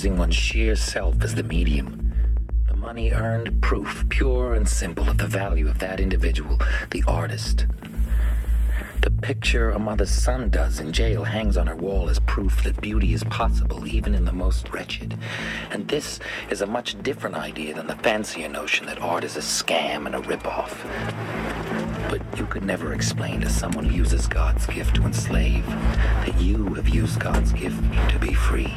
using one's sheer self as the medium. The money earned proof, pure and simple, of the value of that individual, the artist. The picture a mother's son does in jail hangs on her wall as proof that beauty is possible even in the most wretched. And this is a much different idea than the fancier notion that art is a scam and a ripoff. But you could never explain to someone who uses God's gift to enslave that you have used God's gift to be free.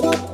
Take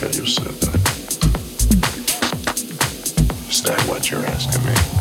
that you said that. Is that what you're asking me?